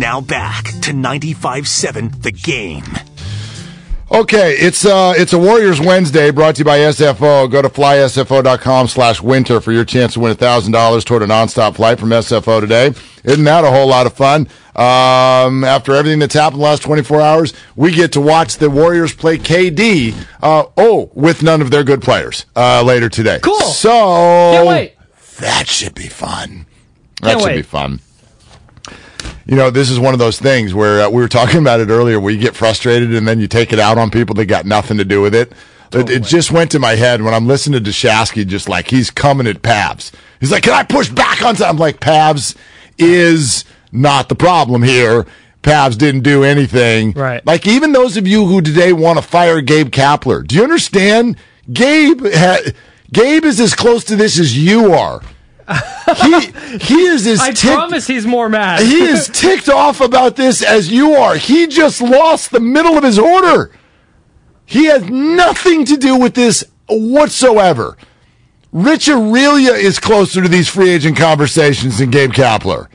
Now back to 95.7 The Game. Okay, it's uh it's a Warriors Wednesday brought to you by SFO. Go to flysfo.com slash winter for your chance to win thousand dollars toward a nonstop flight from SFO today. Isn't that a whole lot of fun? Um, after everything that's happened the last 24 hours, we get to watch the Warriors play KD, uh, oh, with none of their good players, uh, later today. Cool. So, Can't wait. that should be fun. That Can't should wait. be fun. You know, this is one of those things where uh, we were talking about it earlier where you get frustrated and then you take it out on people that got nothing to do with it. It, it just went to my head when I'm listening to Deshasky, just like he's coming at Pabs. He's like, Can I push back on something? I'm like, Pabs is not the problem here. Pavs didn't do anything. Right. Like, even those of you who today want to fire Gabe Kapler, do you understand? Gabe, ha- Gabe is as close to this as you are. He, he is as I ticked- promise he's more mad. he is ticked off about this as you are. He just lost the middle of his order. He has nothing to do with this whatsoever. Rich Aurilia is closer to these free agent conversations than Gabe Kapler.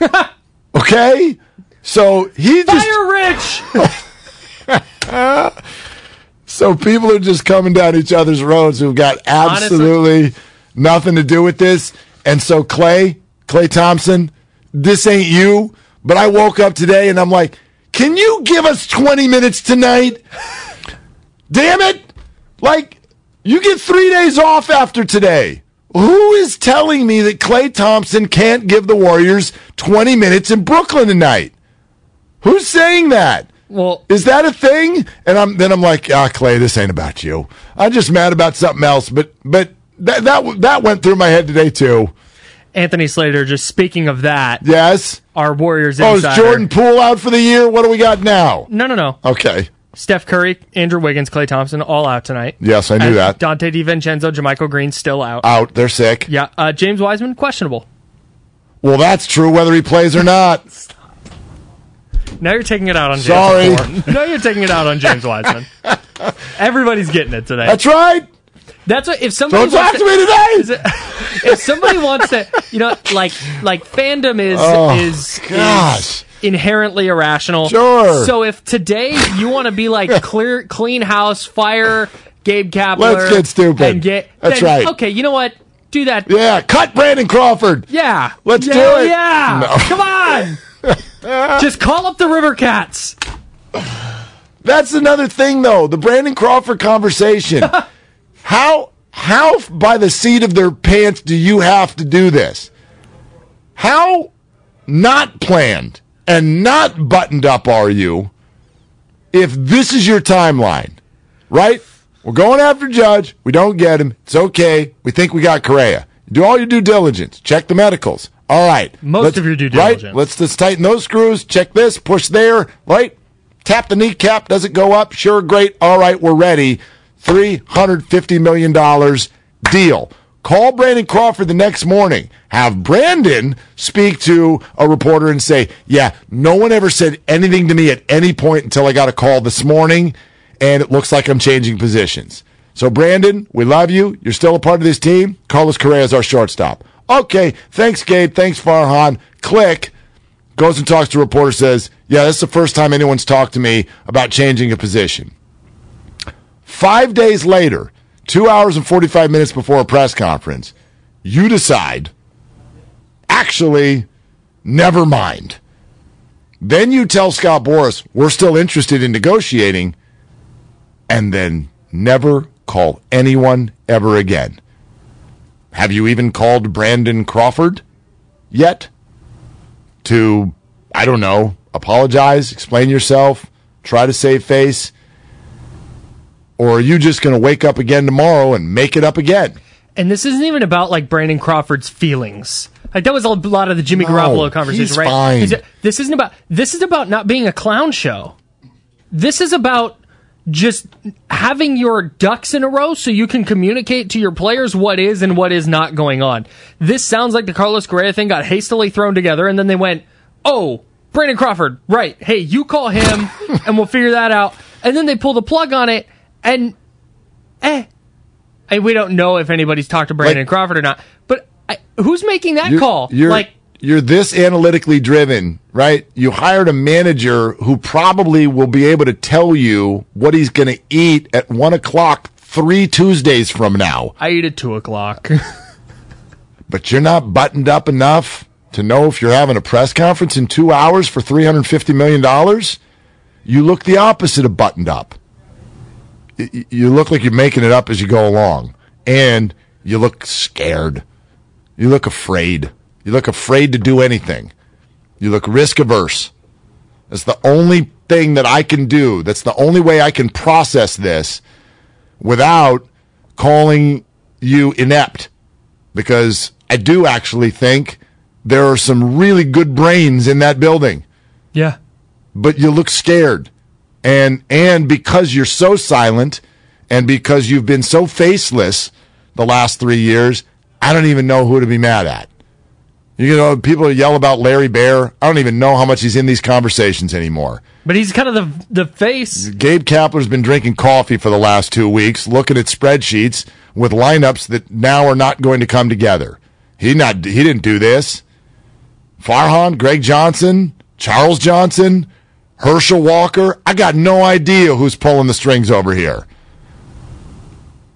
okay? So he just Fire Rich. so people are just coming down each other's roads who've got absolutely nothing to do with this. And so Klay, Klay Thompson, this ain't you. But I woke up today and I'm like, can you give us 20 minutes tonight? Damn it. Like, you get three days off after today. Who is telling me that Klay Thompson can't give the Warriors 20 minutes in Brooklyn tonight? Who's saying that? Well, Is that a thing? And I'm then I'm like, ah, Klay, this ain't about you. I'm just mad about something else. But but that that that went through my head today too. Anthony Slater. Just speaking of that, Yes. our Warriors Oh, is. Jordan Poole out for the year? What do we got now? No, no, no. Okay. Steph Curry, Andrew Wiggins, Klay Thompson, all out tonight. Yes, I knew And that. Donte DiVincenzo, JaMychal Green, still out. Out. They're sick. yeah, uh, James Wiseman, questionable. Well, that's true whether he plays or not. Now you're taking it out on James. Sorry. Now you're taking it out on James Wiseman. Everybody's getting it today. That's right. That's what if somebody Don't talk wants to me today. if somebody wants to, you know, like like fandom is Oh, is, gosh. is inherently irrational. Sure. So if today you want to be like clear, clean house, fire Gabe Kapler, Let's get stupid. and get That's then, right. Okay, you know what? Do that. Yeah, cut Brandon Crawford. Yeah. Let's Yeah, do it. Yeah. No. Come on. Just call up the River Cats. That's another thing, though. The Brandon Crawford conversation. How how by the seat of their pants do you have to do this? How not planned and not buttoned up are you if this is your timeline? Right? We're going after Judge. We don't get him. It's okay. We think we got Correa. Do all your due diligence. Check the medicals. All right. Most Let's- of your due Right. diligence. Let's just tighten those screws. Check this. Push there. Right. Tap the kneecap. Does it go up? Sure. Great. All right. We're ready. $350 million deal. Call Brandon Crawford the next morning. Have Brandon speak to a reporter and say, Yeah, no one ever said anything to me at any point until I got a call this morning, and it looks like I'm changing positions. So, Brandon, we love you. You're still a part of this team. Carlos Correa is our shortstop. Okay. Thanks, Gabe. Thanks, Farhan. Click. Goes and talks to a reporter, says, Yeah, this is the first time anyone's talked to me about changing a position. Five days later, two hours and 45 minutes before a press conference, you decide, actually, never mind. Then you tell Scott Boras, we're still interested in negotiating, and then never call anyone ever again. Have you even called Brandon Crawford yet? To, I don't know, apologize, explain yourself, try to save face? Or are you just going to wake up again tomorrow and make it up again? And this isn't even about like Brandon Crawford's feelings. Like that was a lot of the Jimmy No, Garoppolo conversation, right? fine. This isn't about this is about not being a clown show. This is about just having your ducks in a row so you can communicate to your players what is and what is not going on. This sounds like the Carlos Correa thing got hastily thrown together and then they went, "Oh, Brandon Crawford, right. Hey, you call him and we'll figure that out." And then they pull the plug on it and eh and we don't know if anybody's talked to Brandon Like- Crawford or not. But I, who's making that You're- call? You're, like, you're this analytically driven, right? You hired a manager who probably will be able to tell you what he's going to eat at one o'clock three Tuesdays from now. I eat at two o'clock. But you're not buttoned up enough to know if you're having a press conference in two hours for $350 million. You look the opposite of buttoned up. You look like you're making it up as you go along. And you look scared. You look afraid. You look afraid to do anything. You look risk averse. That's the only thing that I can do. That's the only way I can process this without calling you inept because I do actually think there are some really good brains in that building, yeah. but you look scared. And and because you're so silent and because you've been so faceless the last 3 years, I don't even know who to be mad at. You know, people yell about Larry Baer. I don't even know how much he's in these conversations anymore. But he's kind of the the face. Gabe Kapler's been drinking coffee for the last two weeks, looking at spreadsheets with lineups that now are not going to come together. He not he didn't do this. Farhan, Greg Johnson, Charles Johnson, Herschel Walker. I got no idea who's pulling the strings over here.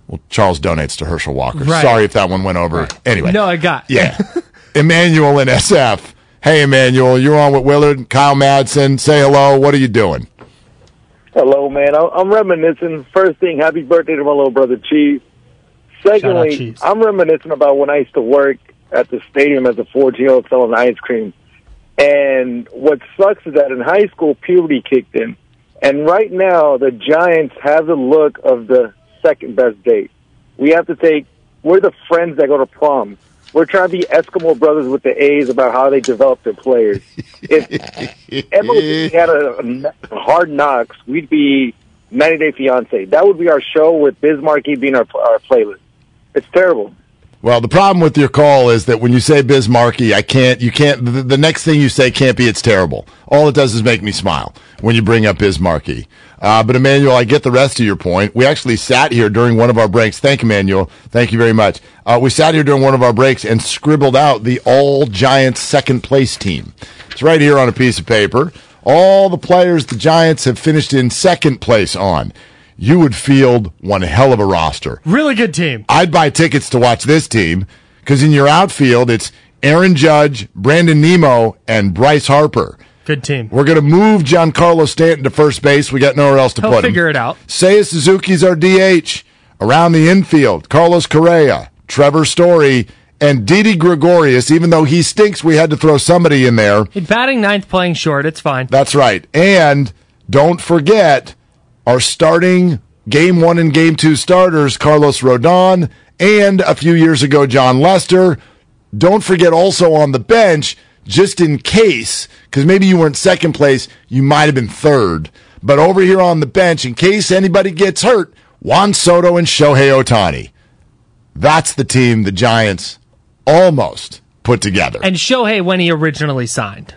Well, Charles donates to Herschel Walker. Right. Sorry if that one went over. Anyway, No, I got. yeah. Emmanuel in SF. Hey, Emmanuel, you're on with Willard, Kyle Madsen. Say hello. What are you doing? Hello, man. I- I'm reminiscing. First thing, happy birthday to my little brother Chief. Secondly, Chiefs. I'm reminiscing about when I used to work at the stadium as a 14 year old selling ice cream. And what sucks is that in high school, puberty kicked in. And right now, the Giants have the look of the second best date. We have to take, we're the friends that go to prom. We're trying to be Eskimo brothers with the A's about how they develop their players. If MLB had a, a hard knocks, we'd be 90 Day Fiance. That would be our show with Biz Markie being our, our playlist. It's terrible. Well, the problem with your call is that when you say Biz Markie, I can't, you can't, the, the next thing you say can't be it's terrible. All it does is make me smile when you bring up Biz Markie. Uh, but Emmanuel, I get the rest of your point. We actually sat here during one of our breaks. Thank you, Emmanuel. Thank you very much. Uh, we sat here during one of our breaks and scribbled out the all Giants second place team. It's right here on a piece of paper. All the players the Giants have finished in second place on. You would field one hell of a roster. Really good team. I'd buy tickets to watch this team because in your outfield, it's Aaron Judge, Brandon Nimmo, and Bryce Harper. Good team. We're going to move Giancarlo Stanton to first base. We got nowhere else to He'll put him. figure it out. Seiya Suzuki's our DH. Around the infield, Carlos Correa, Trevor Story, and Didi Gregorius. Even though he stinks, we had to throw somebody in there. He's batting ninth, playing short. It's fine. That's right. And don't forget our starting game one and game two starters, Carlos Rodon, and a few years ago, Jon Lester. don't forget also on the bench, just in case, because maybe you weren't second place, you might have been third. But over here on the bench, in case anybody gets hurt, Juan Soto and Shohei Ohtani. That's the team the Giants almost put together. And Shohei when he originally signed.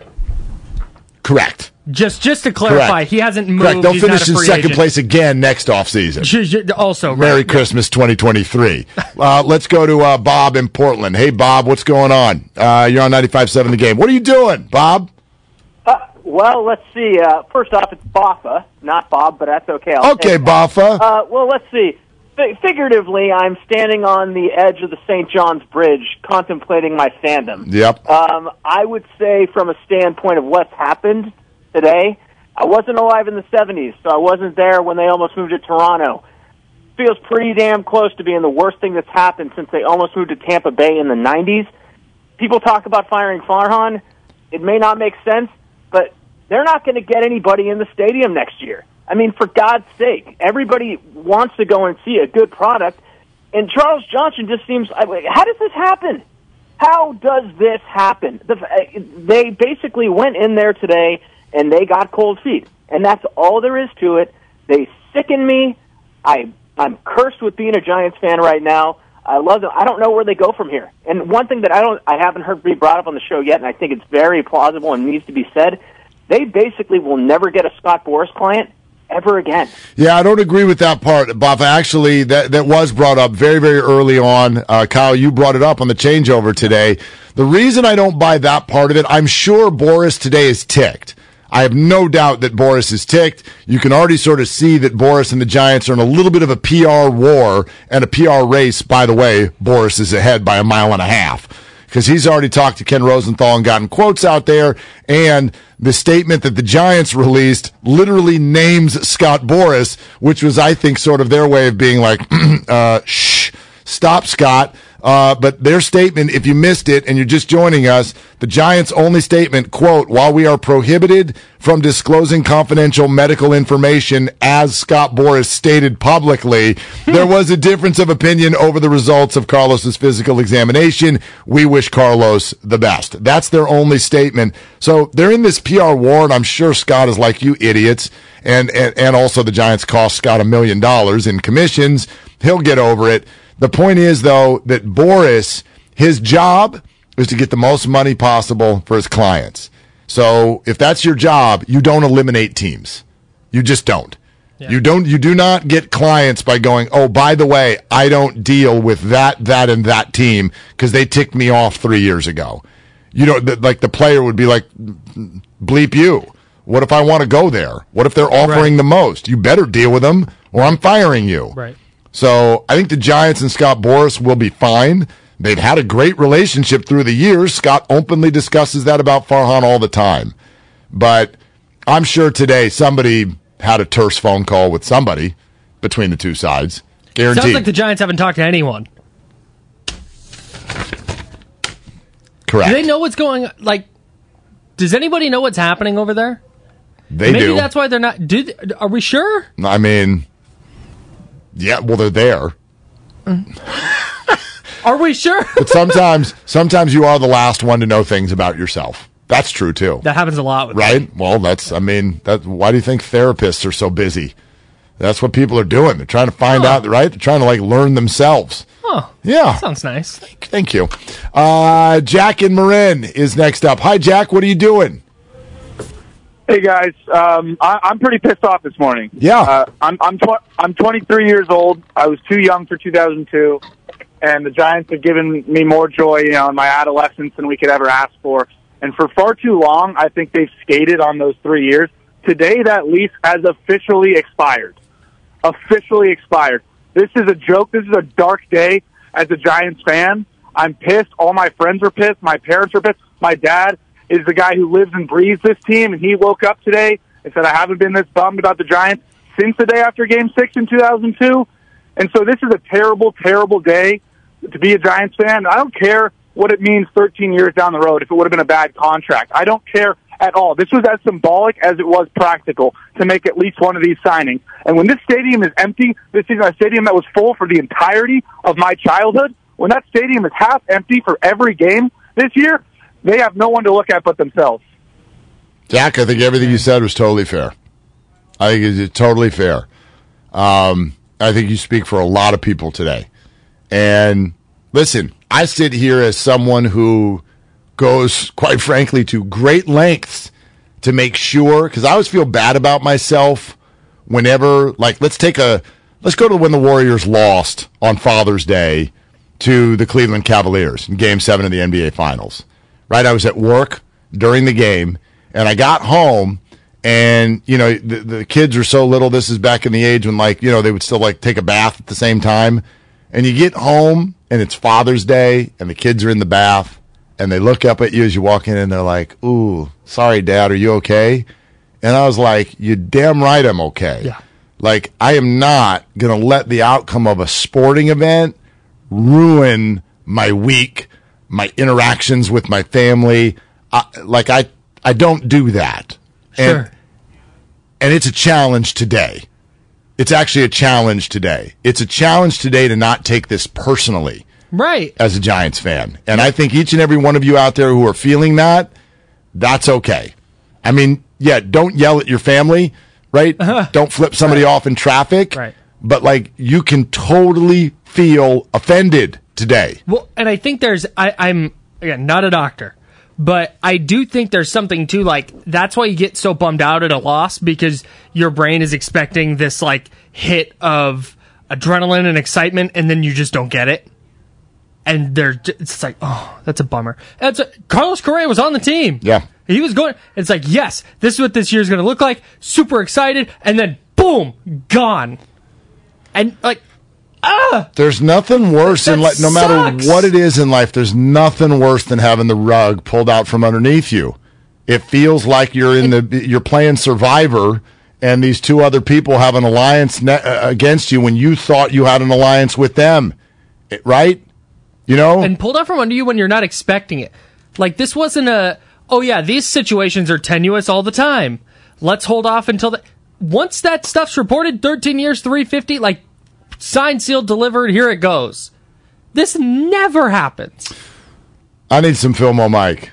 Correct. Just just to clarify, Correct. he hasn't moved. Correct. They'll He's finish not a in second agent. place again next offseason. J- j- Also, Merry right, yeah. Christmas 2023. Uh, let's go to uh, Bob in Portland. Hey, Bob, what's going on? Uh, you're on 95.7 The Game. What are you doing, Bob? Uh, well, let's see. Uh, first off, it's Baffa, not Bob, but that's okay. I'll Okay, take. Baffa. Uh, well, let's see. F- figuratively, I'm standing on the edge of the St. John's Bridge, contemplating my fandom. Yep. Um, I would say, from a standpoint of what's happened today, I wasn't alive in the 70s, so I wasn't there when they almost moved to Toronto. Feels pretty damn close to being the worst thing that's happened since they almost moved to Tampa Bay in the 90s. People talk about firing Farhan. It may not make sense, but they're not going to get anybody in the stadium next year. I mean, for God's sake, everybody wants to go and see a good product, and Charles Johnson just seems. How does this happen? How does this happen? Uh, they basically went in there today and they got cold feet, and that's all there is to it. They sicken me. I I'm cursed with being a Giants fan right now. I love them. I don't know where they go from here. And one thing that I don't, I haven't heard be brought up on the show yet, and I think it's very plausible and needs to be said. They basically will never get a Scott Boras client ever again. Yeah, I don't agree with that part, Bob. Actually, that, that was brought up very, very early on. Uh, Kyle, you brought it up on the changeover today. The reason I don't buy that part of it, I'm sure Boras today is ticked. I have no doubt that Boras is ticked. You can already sort of see that Boras and the Giants are in a little bit of a PR war and a PR race. By the way, Boras is ahead by a mile and a half because he's already talked to Ken Rosenthal and gotten quotes out there. And the statement that the Giants released literally names Scott Boras, which was, I think, sort of their way of being like, uh, shh, stop, Scott. Uh, but their statement, if you missed it and you're just joining us, the Giants' only statement, quote, while we are prohibited from disclosing confidential medical information as Scott Boras stated publicly, there was a difference of opinion over the results of Carlos's physical examination. We wish Carlos the best. That's their only statement. So they're in this PR war, and I'm sure Scott is like, you idiots. And, and, and also the Giants cost Scott a million dollars in commissions. He'll get over it. The point is, though, that Boras, his job is to get the most money possible for his clients. So if that's your job, you don't eliminate teams. You just don't. You don't, you do not get clients by going, oh, by the way, I don't deal with that, that, and that team because they ticked me off three years ago. You know, the, like the player would be like, bleep you. What if I want to go there? What if they're offering Right. the most? You better deal with them or I'm firing you. Right. So I think the Giants and Scott Boras will be fine. They've had a great relationship through the years. Scott openly discusses that about Farhan all the time. But I'm sure today somebody had a terse phone call with somebody between the two sides. Guaranteed. Sounds like the Giants haven't talked to anyone. Correct. Do they know what's going? Like, does anybody know what's happening over there? They Maybe do. that's why they're not. Do are we sure? I mean, yeah, well, they're there. Are we sure? But sometimes, sometimes you are the last one to know things about yourself. That's true too. that happens a lot with right? Well, that's, I mean, that, why do you think therapists are so busy? That's what people are doing. They're trying to find out, right? They're trying to like learn themselves. Oh, Yeah. sounds nice. Thank you. Uh, Jack in Marin is next up. Hi, Jack. What are you doing? Hey guys, um, I, I'm pretty pissed off this morning. Yeah. uh, I'm I'm tw- I'm 23 years old. I was too young for 2002, and the Giants have given me more joy, you know, in my adolescence than we could ever ask for. And for far too long, I think they've skated on those three years. Today, that lease has officially expired. Officially expired. This is a joke. This is a dark day as a Giants fan. I'm pissed. All my friends are pissed. My parents are pissed. My dad is the guy who lives and breathes this team, and he woke up today and said, I haven't been this bummed about the Giants since the day after Game 6 in 2002. And so this is a terrible, terrible day to be a Giants fan. I don't care what it means 13 years down the road if it would have been a bad contract. I don't care at all. This was as symbolic as it was practical to make at least one of these signings. And when this stadium is empty, this is a stadium that was full for the entirety of my childhood. when that stadium is half empty for every game this year, they have no one to look at but themselves. Jack, I think everything you said was totally fair. I think it's totally fair. Um, I think you speak for a lot of people today. And listen, I sit here as someone who goes, quite frankly, to great lengths to make sure, because I always feel bad about myself whenever, like, let's take a, let's go to when the Warriors lost on Father's Day to the Cleveland Cavaliers in game seven of the NBA Finals. Right? I was at work during the game and I got home and, you know, the, the kids are so little. This is back in the age when, like, you know, they would still like take a bath at the same time. And you get home and it's Father's Day and the kids are in the bath and they look up at you as you walk in and they're like, Ooh, sorry, dad, are you okay? And I was like, You damn right I'm okay. Yeah. Like, I am not going to let the outcome of a sporting event ruin my week, my interactions with my family. I, like, I, I don't do that. Sure. And, and it's a challenge today. It's actually a challenge today. It's a challenge today to not take this personally right. as a Giants fan. And I think each and every one of you out there who are feeling that, that's okay. I mean, yeah, don't yell at your family, right? Uh-huh. Don't flip somebody off in traffic. Right. But like you can totally feel offended today. Well, and I think there's I, I'm again not a doctor, but I do think there's something too. like that's why you get so bummed out at a loss because your brain is expecting this like hit of adrenaline and excitement, and then you just don't get it. And they're it's like oh that's a bummer. That's a, Carlos Correa was on the team. Yeah. He was going. It's like yes, this is what this year's going to look like. Super excited, and then boom, gone. And like There's nothing worse in life, no matter what it is in life, there's nothing worse than having the rug pulled out from underneath you. It feels like you're in the, you're playing survivor and these two other people have an alliance ne- uh, against you when you thought you had an alliance with them. It- right? You know? and pulled out from under you when you're not expecting it. Like this wasn't a oh yeah, these situations are tenuous all the time. Let's hold off until the once that stuff's reported 13 years 350 like signed sealed delivered here it goes. This never happens. I need some film on Mike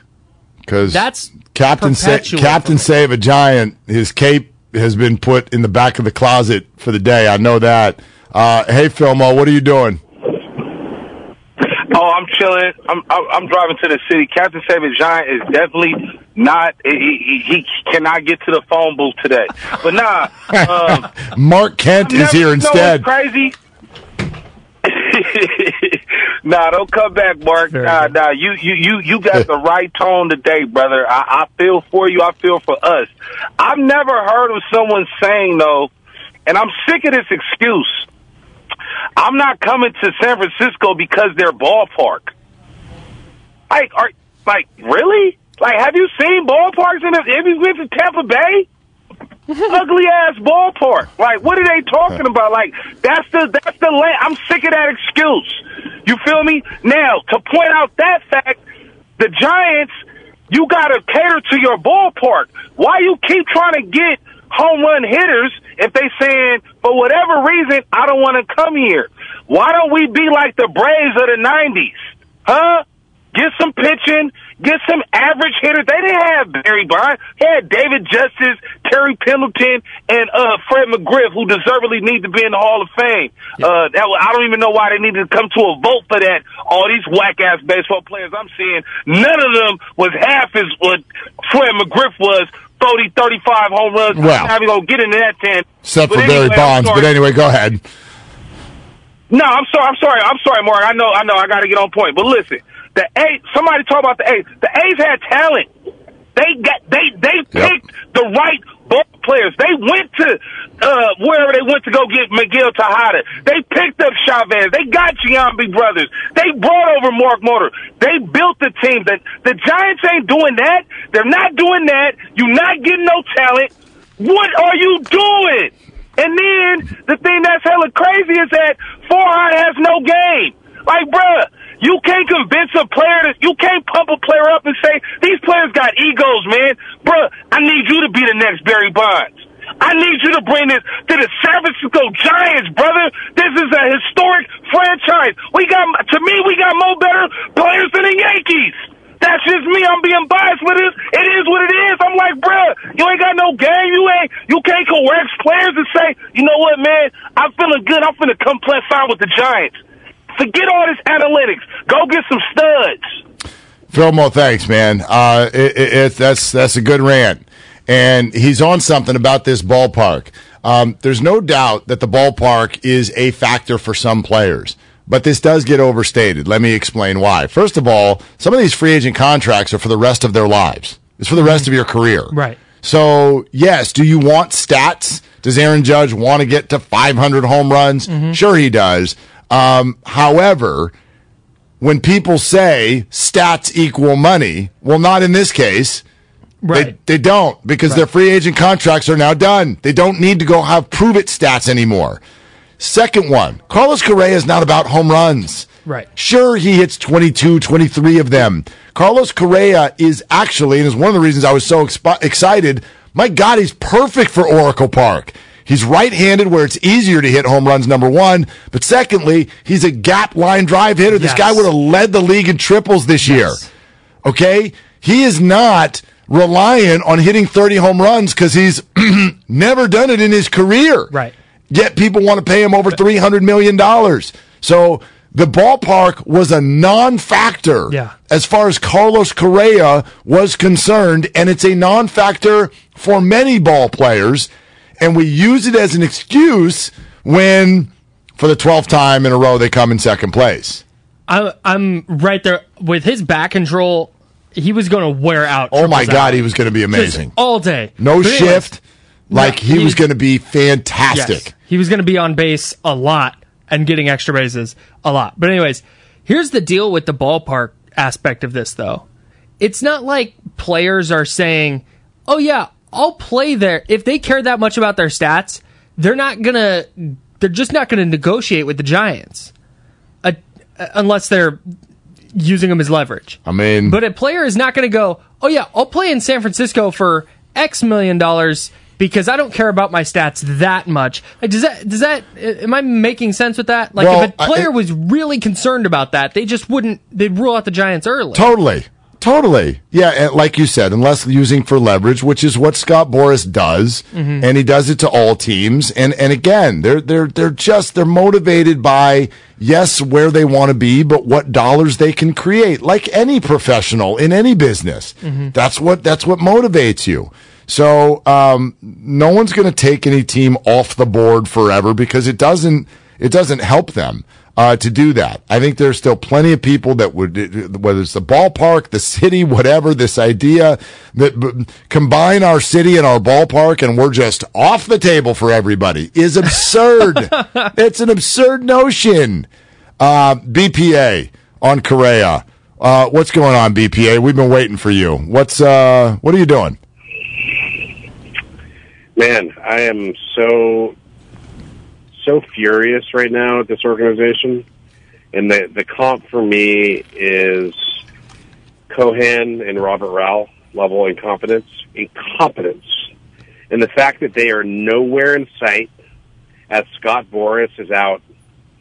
because That's Captain Sa- Captain. Save a Giant. His cape has been put in the back of the closet for the day. I know that. Uh, hey, Filmo, what are you doing? I'm chilling. I'm I'm, I'm driving to the city. Captain Savage Giant is definitely not. He, he, he cannot get to the phone booth today. But nah, um, Mark Kent I'm is never- here you know instead. what's crazy. nah, don't come back, Mark. Very Nah, nah, you you you you got the right tone today, brother. I, I feel for you. I feel for us. I've never heard of someone saying though, and I'm sick of this excuse. I'm not coming to San Francisco because their ballpark. Like, are like really? Like, have you seen ballparks in? The, have you been to Tampa Bay? Ugly ass ballpark. Like, what are they talking about? Like, that's the that's the land. I'm sick of that excuse. You feel me? Now, to point out that fact, the Giants, you got to cater to your ballpark. Why you keep trying to get home run hitters if they saying for whatever reason I don't want to come here? Why don't we be like the Braves of the '90s? Huh? Get some pitching, get some average hitters. They didn't have Barry Bonds. They had David Justice, Terry Pendleton, and uh, Fred McGriff, who deservedly need to be in the Hall of Fame. Uh, that was, I don't even know why they needed to come to a vote for that. All these whack ass baseball players I'm seeing, none of them was half as what Fred McGriff was. 30, 35 home runs. Well. I'm not gonna get into that ten. Except But for Barry anyway, I'm Bonds. But anyway, go ahead. No, I'm sorry. I'm sorry. I'm sorry, Mark. I know. I know. I got to get on point. But listen, the A. Somebody talk about the A's. The A's had talent. They got. They they picked the right ball players. They went to uh, wherever they went to go get Miguel Tejada. They picked up Chavez. They got Giambi brothers. They brought over Mark Mulder. They built the team. That the Giants ain't doing that. They're not doing that. You're not getting no talent. What are you doing? And then the thing that's hella crazy is that Farhan has no game. Like, bruh, you can't convince a player to, you can't pump a player up and say, these players got egos, man. Bruh, I need you to be the next Barry Bonds. I need you to bring this to the San Francisco Giants, brother. This is a historic franchise. We got, to me, we got more better players than the Yankees. That's just me. I'm being biased with this. It is what it is. I'm like, bruh, you ain't got no game. You ain't, you can't coerce players and say, you know what, man, I'm feeling good. I'm finna come play fine with the Giants. Forget all this analytics. Go get some studs. Philmo, thanks, man. Uh, it, it, it, that's that's a good rant, and he's on something about this ballpark. Um, there's no doubt that the ballpark is a factor for some players, but this does get overstated. Let me explain why. First of all, some of these free agent contracts are for the rest of their lives. It's for the rest of your career. Right. So, yes, do you want stats? Does Aaron Judge want to get to 500 home runs? Sure, he does. Um, however, when people say stats equal money, well, not in this case. Right. They, they don't because their free agent contracts are now done. They don't need to go have prove it stats anymore. Second one, Carlos Correa is not about home runs. Right. Sure, he hits 22, 23 of them. Carlos Correa is actually, and is one of the reasons I was so expi- excited. My God, he's perfect for Oracle Park. He's right-handed where it's easier to hit home runs, number one. But secondly, he's a gap line drive hitter. This guy would have led the league in triples this year. Okay? He is not reliant on hitting 30 home runs because he's never done it in his career. Right. Yet people want to pay him over $300 million. So the ballpark was a non factor Yeah. as far as Carlos Correa was concerned, and it's a non factor for many ball players. And we use it as an excuse when, for the 12th time in a row, they come in second place. I'm right there with his back control. He was going to wear out. Oh my God, out. he was going to be Just amazing. all day. No But anyways, shift. Like No, he was going to be fantastic. Yes. He was going to be on base a lot and getting extra bases a lot. But anyways, here's the deal with the ballpark aspect of this though. It's not like players are saying, "Oh yeah, I'll play there." If they care that much about their stats, they're not going to they're just not going to negotiate with the Giants. Uh, unless they're using them as leverage. I mean, But a player is not going to go, oh, yeah, I'll play in San Francisco for X million dollars because I don't care about my stats that much. Like, does that, does that, uh, am I making sense with that? Like, Well, if a player was really concerned about that, they just wouldn't, they'd rule out the Giants early. Totally. Totally. Yeah, and like you said, unless using for leverage, which is what Scott Boras does, Mm-hmm. and he does it to all teams. And and again, they're they're they're just they're motivated by yes, where they want to be, but what dollars they can create. Like any professional in any business. Mm-hmm. That's what that's what motivates you. So um, no one's going to take any team off the board forever because it doesn't it doesn't help them uh, to do that. I think there's still plenty of people that would, whether it's the ballpark, the city, whatever, this idea that b- combine our city and our ballpark and we're just off the table for everybody is absurd. it's an absurd notion. Uh, BPA on Korea. Uh, what's going on, BPA? We've been waiting for you. What's uh, what are you doing? Man, I am so so furious right now at this organization, and the the comp for me is Cohan and Robert Rowell level incompetence, incompetence, and the fact that they are nowhere in sight as Scott Boras is out.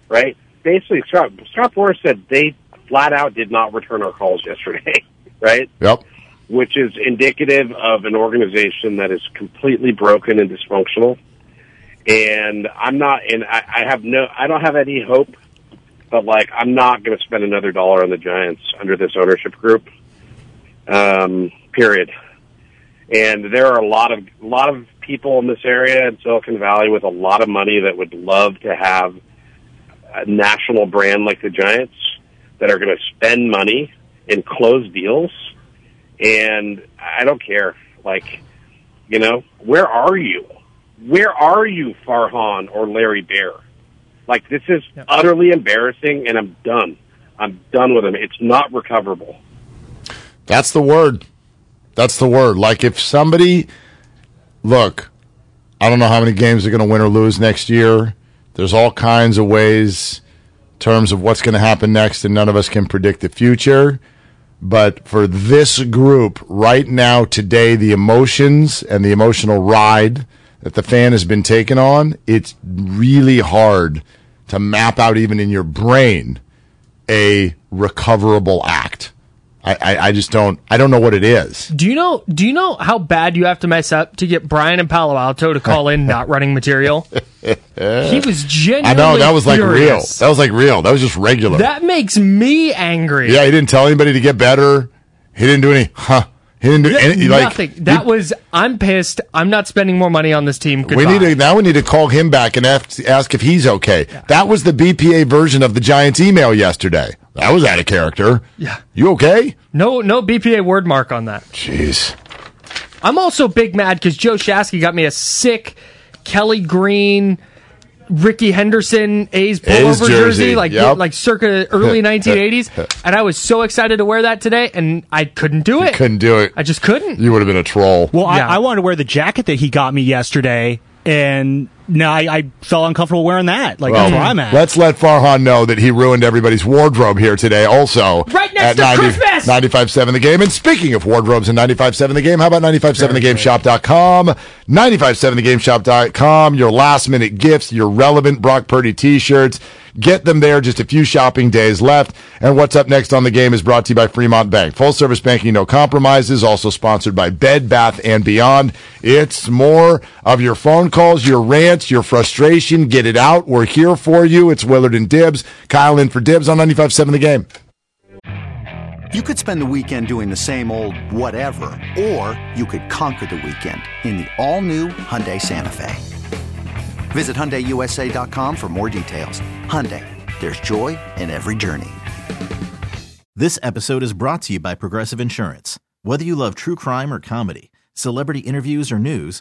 Right, basically, Scott Scott Boras said they flat out did not return our calls yesterday. Right Yep. which is indicative of an organization that is completely broken and dysfunctional. And I'm not, and I, I have no, I don't have any hope, but like, I'm not going to spend another dollar on the Giants under this ownership group. Um, period. And there are a lot of, a lot of people in this area in Silicon Valley with a lot of money that would love to have a national brand like the Giants that are going to spend money and close deals and I don't care. Like, you know, where are you? Where are you, Farhan or Larry Baer? Like, this is utterly embarrassing, and I'm done. I'm done with them. It's not recoverable. That's the word. That's the word. Like if somebody, look, I don't know how many games they're going to win or lose next year. There's all kinds of ways, in terms of what's going to happen next, and none of us can predict the future. But for this group right now, today, the emotions and the emotional ride that the fan has been taken on, it's really hard to map out even in your brain a recoverable act. I, I, I just don't I don't know what it is. Do you know? Do you know how bad you have to mess up to get Brian and Palo Alto to call in not running material? he was genuinely. I know that was like real. That was like real. That was just regular. That makes me angry. yeah, he didn't tell anybody to get better. He didn't do any. Huh. He didn't do any. Like Nothing. That was. I'm pissed. I'm not spending more money on this team. Goodbye. We need to now. We need to call him back and ask, ask if he's okay. That was the BPA version of the Giants email yesterday. That was out of character. Yeah. You okay? No, no BPA word mark on that. Jeez. I'm also big mad because Joe Shasky got me a sick Kelly Green, Rickey Henderson A's pullover A's jersey, jersey, like yep. like circa early 1980s, and I was so excited to wear that today, and I couldn't do it. Couldn't do it. I just couldn't. You would have been a troll. Well, Yeah. I, I wanted to wear the jacket that he got me yesterday, and now I, I felt uncomfortable wearing that. Like Well, that's where I'm at. Let's let Farhan know that he ruined everybody's wardrobe here today. Also, Right next at to Christmas! 95.7 The Game. And speaking of wardrobes and 95.7 The Game, how about 95.7thegameshop.com? 95.7thegameshop.com. Your last minute gifts, your relevant Brock Purdy t-shirts. Get them there. Just a few shopping days left. And what's up next on the game is brought to you by Fremont Bank. Full service banking, no compromises. Also sponsored by Bed Bath and Beyond. It's more of your phone calls, your rants, your frustration. Get it out. We're here for you. It's Willard and Dibbs. Kyle in for Dibbs on 95.7 The Game. You could spend the weekend doing the same old whatever, or you could conquer the weekend in the all-new Hyundai Santa Fe. Visit HyundaiUSA.com for more details. Hyundai, there's joy in every journey. This episode is brought to you by Progressive Insurance. Whether you love true crime or comedy, celebrity interviews or news,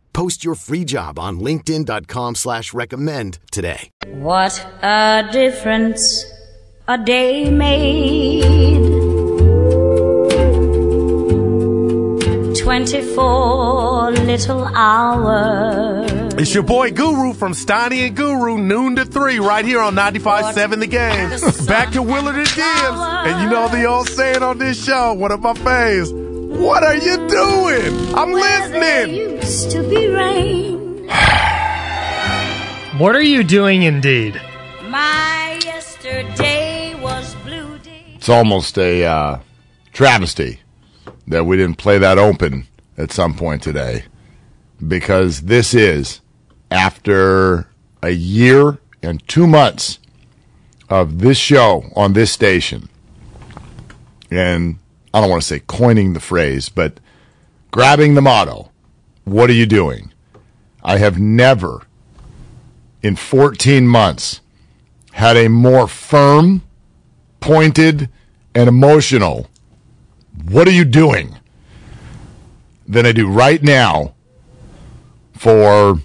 Post your free job on linkedin.com slash recommend today. What a difference a day made. 24 little hours. It's your boy Guru from Steiny and Guru, noon to three, right here on 95.7 The Game. Back to Willard and Dibbs. And you know the old saying on this show, one of my faves, what are you doing? I'm listening. Used to be rain. What are you doing, indeed? My yesterday was blue. day. It's almost a uh, travesty that we didn't play that open at some point today because this is after a year and two months of this show on this station. And I don't want to say coining the phrase, but grabbing the motto, what are you doing? I have never in 14 months had a more firm, pointed, and emotional what are you doing than I do right now for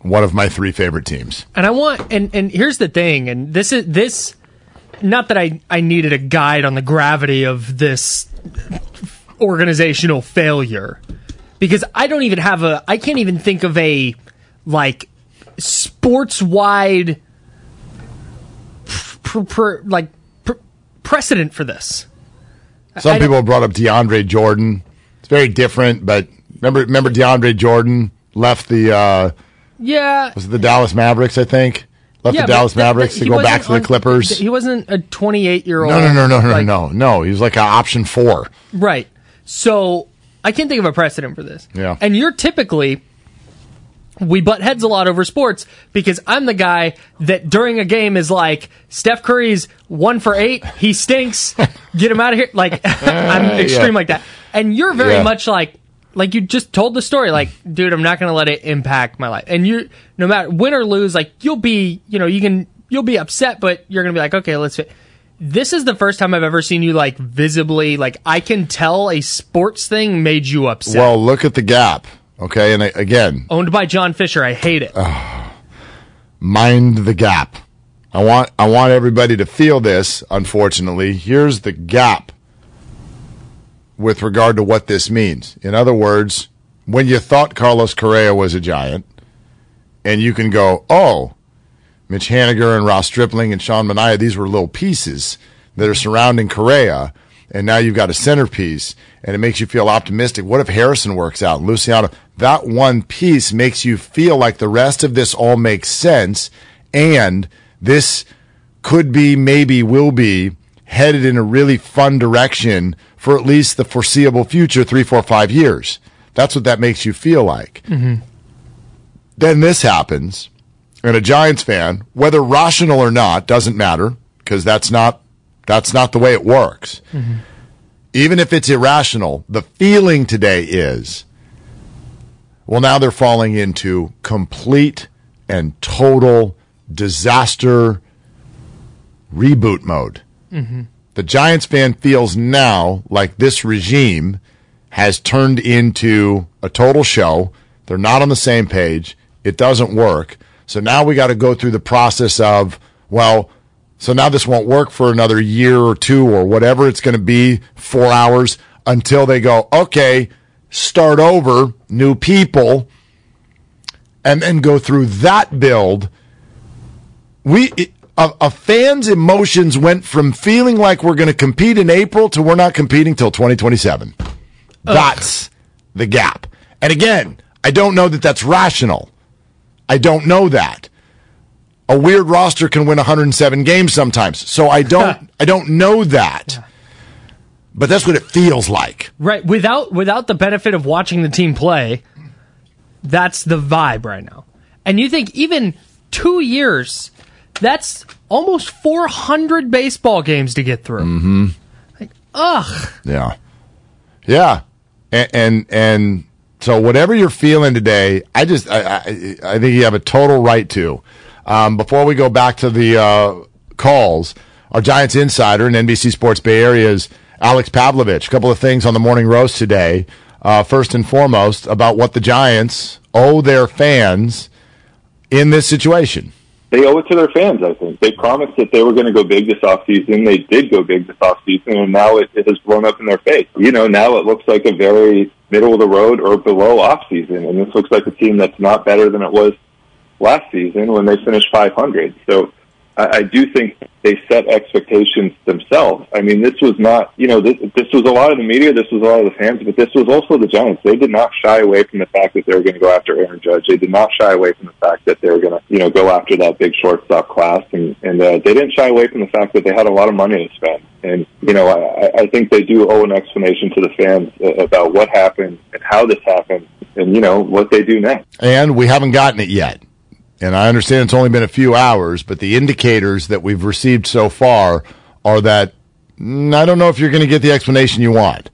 one of my three favorite teams. And I want and and here's the thing, and this is this not that I I needed a guide on the gravity of this organizational failure because I don't even have a I can't even think of a like sports wide pr- pr- like pr- precedent for this. Some I people brought up DeAndre Jordan. It's very different, but remember remember DeAndre Jordan left the uh Yeah, was it the Dallas Mavericks, I think? Left yeah, the Dallas Mavericks to go back to the Clippers. He wasn't a 28 year old. No, no, no, no, no, no, no. He was like an option four. Right. So I can't think of a precedent for this. Yeah. And you're typically we butt heads a lot over sports because I'm the guy that during a game is like Steph Curry's one for eight, he stinks, get him out of here. Like I'm extreme Yeah. like that, and you're very Yeah. much like like you just told the story. Like, dude, I'm not going to let it impact my life. And you, no matter win or lose, like you'll be, you know, you can you'll be upset, but you're going to be like, okay, let's. Fit. This is the first time I've ever seen you like visibly like I can tell a sports thing made you upset. Well, look at the gap. Okay, and I- again, Owned by John Fisher, I hate it. mind the gap. I want I want everybody to feel this. Unfortunately, here's the gap with regard to what this means. In other words, when you thought Carlos Correa was a giant, and you can go, oh, Mitch Haniger and Ross Stripling and Sean Manaea, these were little pieces that are surrounding Correa, and now you've got a centerpiece, and it makes you feel optimistic. What if Harrison works out? Luciano, that one piece makes you feel like the rest of this all makes sense, and this could be, maybe will be headed in a really fun direction for at least the foreseeable future, three, four, five years. That's what that makes you feel like. Mm-hmm. Then this happens, and a Giants fan, whether rational or not, doesn't matter because that's not that's not the way it works. Even if it's irrational, the feeling today is well, now they're falling into complete and total disaster reboot mode. Mm-hmm. The Giants fan feels now like this regime has turned into a total show. They're not on the same page. It doesn't work. So now we got to go through the process of, well, so now this won't work for another year or two or whatever it's going to be, four hours until they go, okay, start over, new people, and then go through that build. We, a, a fan's emotions went from feeling like we're going to compete in April to we're not competing till 2027. That's the gap. And again, I don't know that that's rational. I don't know that. A weird roster can win 107 games sometimes. So I don't I don't know that. But that's what it feels like. Right. Without without the benefit of watching the team play, that's the vibe right now. And you think even two years, that's almost 400 baseball games to get through. Mhm. Ugh. Yeah. Yeah. And, and and so whatever you're feeling today, I just I, I I think you have a total right to. Um, before we go back to the uh, calls, our Giants insider and NBC Sports Bay Area's Alex Pavlovich. A couple of things on the morning roast today. Uh, first and foremost, about what the Giants owe their fans in this situation. They owe it to their fans, I think. They promised that they were going to go big this offseason. They did go big this offseason, and now it, it has blown up in their face. You know, now it looks like a very middle of the road or below offseason, and this looks like a team that's not better than it was last season when they finished 500. So I, I do think they set expectations themselves. I mean, this was not, you know, this, this was a lot of the media, this was a lot of the fans, but this was also the Giants. They did not shy away from the fact that they were going to go after Aaron Judge. They did not shy away from the fact that they were going to, you know, go after that big shortstop class, and and uh, they didn't shy away from the fact that they had a lot of money to spend. And you know, I, I think they do owe an explanation to the fans uh, about what happened and how this happened, and you know what they do next. And we haven't gotten it yet. And I understand it's only been a few hours, but the indicators that we've received so far are that mm, I don't know if you're going to get the explanation you want.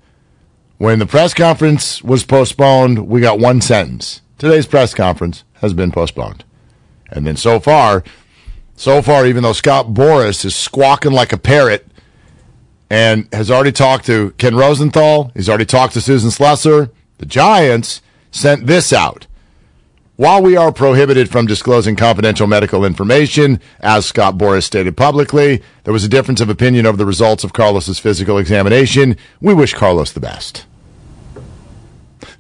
When the press conference was postponed, we got one sentence. Today's press conference has been postponed. And then so far, so far, even though Scott Boras is squawking like a parrot and has already talked to Ken Rosenthal, he's already talked to Susan Slusser, the Giants sent this out. While we are prohibited from disclosing confidential medical information, as Scott Boras stated publicly, there was a difference of opinion over the results of Carlos's physical examination. We wish Carlos the best.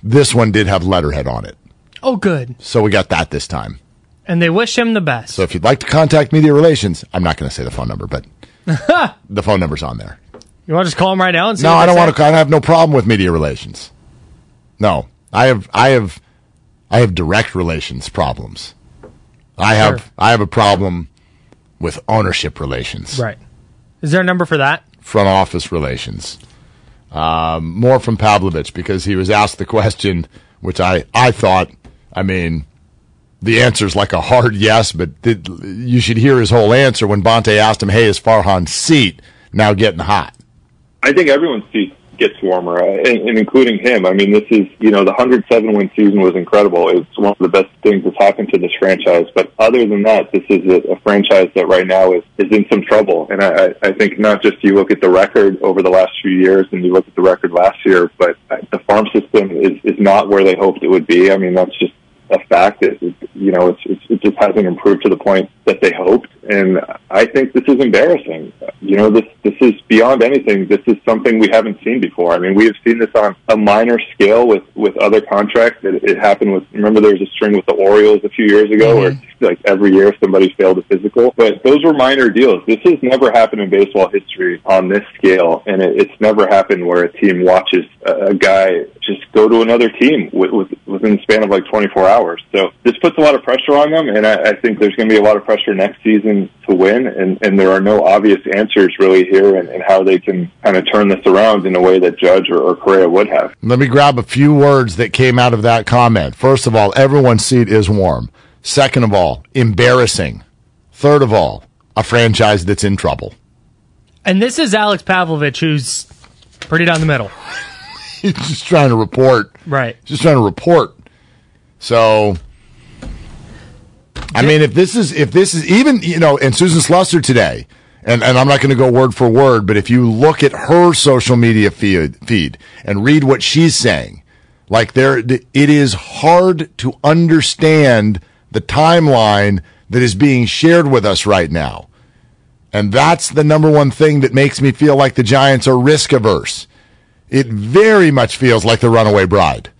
This one did have letterhead on it, Oh, good. so we got that this time. And they wish him the best. So if you'd like to contact Media Relations, I'm not going to say the phone number, but the phone number's on there. You want to just call him right now and see No, I don't want to. I have no problem with media relations. No, I have, I have, I have direct relations problems. I have, Sure. I have a problem with ownership relations, Right. Is there a number for that? front office relations. Um, more from Pavlovich because he was asked the question, which I, I thought, I mean, the answer is like a hard yes, but th- you should hear his whole answer when Bonta asked him, "Hey, is Farhan's seat now getting hot?" I think everyone's seat gets warmer, uh, and, and including him. I mean, this is you know the 107 win season was incredible. It's one of the best things that's happened to this franchise. But other than that, this is a, a franchise that right now is is in some trouble. And I, I think not just you look at the record over the last few years, and you look at the record last year, but the farm system is is not where they hoped it would be. I mean, that's just a fact. It, you know, it's, it's, it just hasn't improved to the point that they hoped, and I think this is embarrassing. You know, this this is beyond anything. This is something we haven't seen before. I mean, we have seen this on a minor scale with with other contracts. It, it happened with. Remember, there was a string with the Orioles a few years ago, mm-hmm. where like every year somebody failed a physical, but those were minor deals. This has never happened in baseball history on this scale, and it, it's never happened where a team watches a, a guy just go to another team with, with, within the span of like 24 hours. So this puts a lot of pressure on them, and I, I think there's going to be a lot of pressure next season to win, and, and there are no obvious answers really here and, how they can kind of turn this around in a way that Judge or, or Correa would have. Let me grab a few words that came out of that comment. First of all, everyone's seat is warm. Second of all, embarrassing. Third of all, a franchise that's in trouble. And this is Alex Pavlovich, who's pretty down the middle. He's just trying to report. Right. Just trying to report. So, I mean, if this is if this is even you know, and Susan Slusser today, and and I'm not going to go word for word, but if you look at her social media feed feed and read what she's saying, like there, it is hard to understand the timeline that is being shared with us right now. And that's the number one thing that makes me feel like the Giants are risk averse. It very much feels like the runaway bride.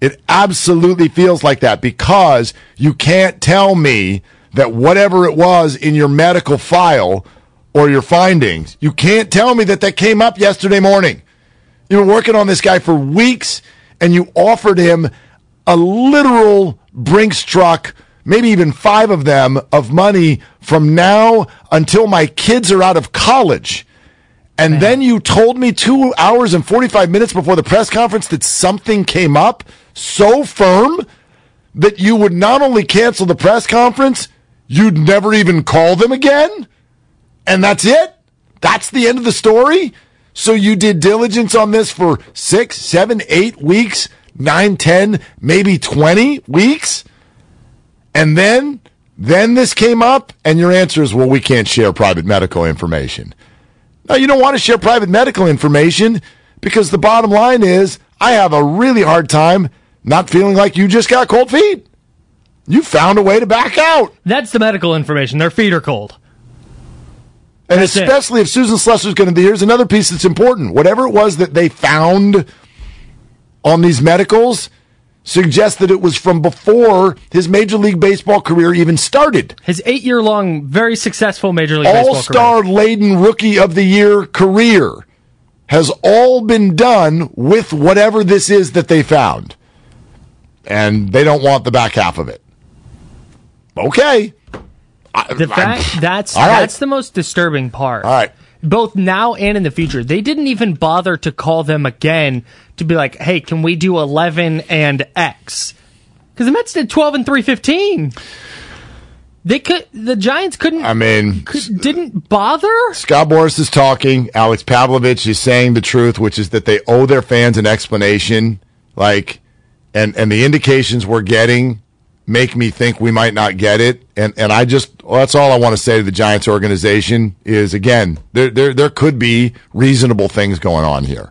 It absolutely feels like that because you can't tell me that whatever it was in your medical file or your findings, you can't tell me that that came up yesterday morning. You've been working on this guy for weeks and you offered him a literal Brinks truck, maybe even five of them, of money from now until my kids are out of college. And then you told me two hours and 45 minutes before the press conference that something came up so firm that you would not only cancel the press conference, you'd never even call them again. And that's it. That's the end of the story. So you did diligence on this for six, seven, eight weeks, nine, ten, maybe 20 weeks. And then, then this came up and your answer is, well, we can't share private medical information. Now, you don't want to share private medical information because the bottom line is I have a really hard time not feeling like you just got cold feet. You found a way to back out. That's the medical information. Their feet are cold. And That's it. especially if Susan Slusser's going to be, here, here's another piece that's important. Whatever it was that they found on these medicals suggests that it was from before his Major League Baseball career even started. His eight year long, very successful Major League Baseball All star laden rookie of the year career has all been done with whatever this is that they found. And they don't want the back half of it. Okay. The fact that's right. that's the most disturbing part. All right. Both now and in the future, they didn't even bother to call them again to be like, "Hey, can we do eleven and X?" Because the Mets did twelve and three fifteen. They could. The Giants couldn't. I mean, could, didn't bother. Scott Boras is talking. Alex Pavlovich is saying the truth, which is that they owe their fans an explanation. Like, and and the indications we're getting make me think we might not get it. And and I just well, that's all I want to say to the Giants organization is again, there there there could be reasonable things going on here.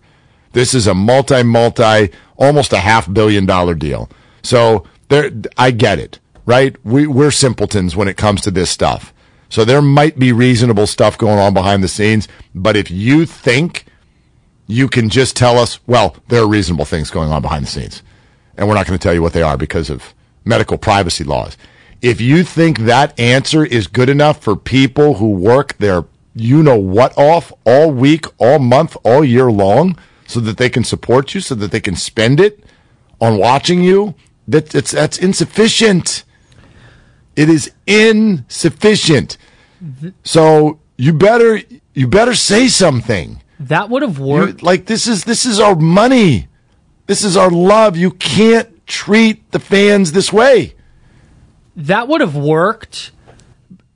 This is a multi multi almost a half billion dollar deal. So there I get it, right? We we're simpletons when it comes to this stuff. So there might be reasonable stuff going on behind the scenes, but if you think you can just tell us, well, there are reasonable things going on behind the scenes, and we're not going to tell you what they are because of medical privacy laws. If you think that answer is good enough for people who work their you know what off all week, all month, all year long, so that they can support you, so that they can spend it on watching you, that it's that's insufficient. It is insufficient. So you better you better say something. That would have You- worked. like this is this is our money. This is our love. You can't treat the fans this way. that would have worked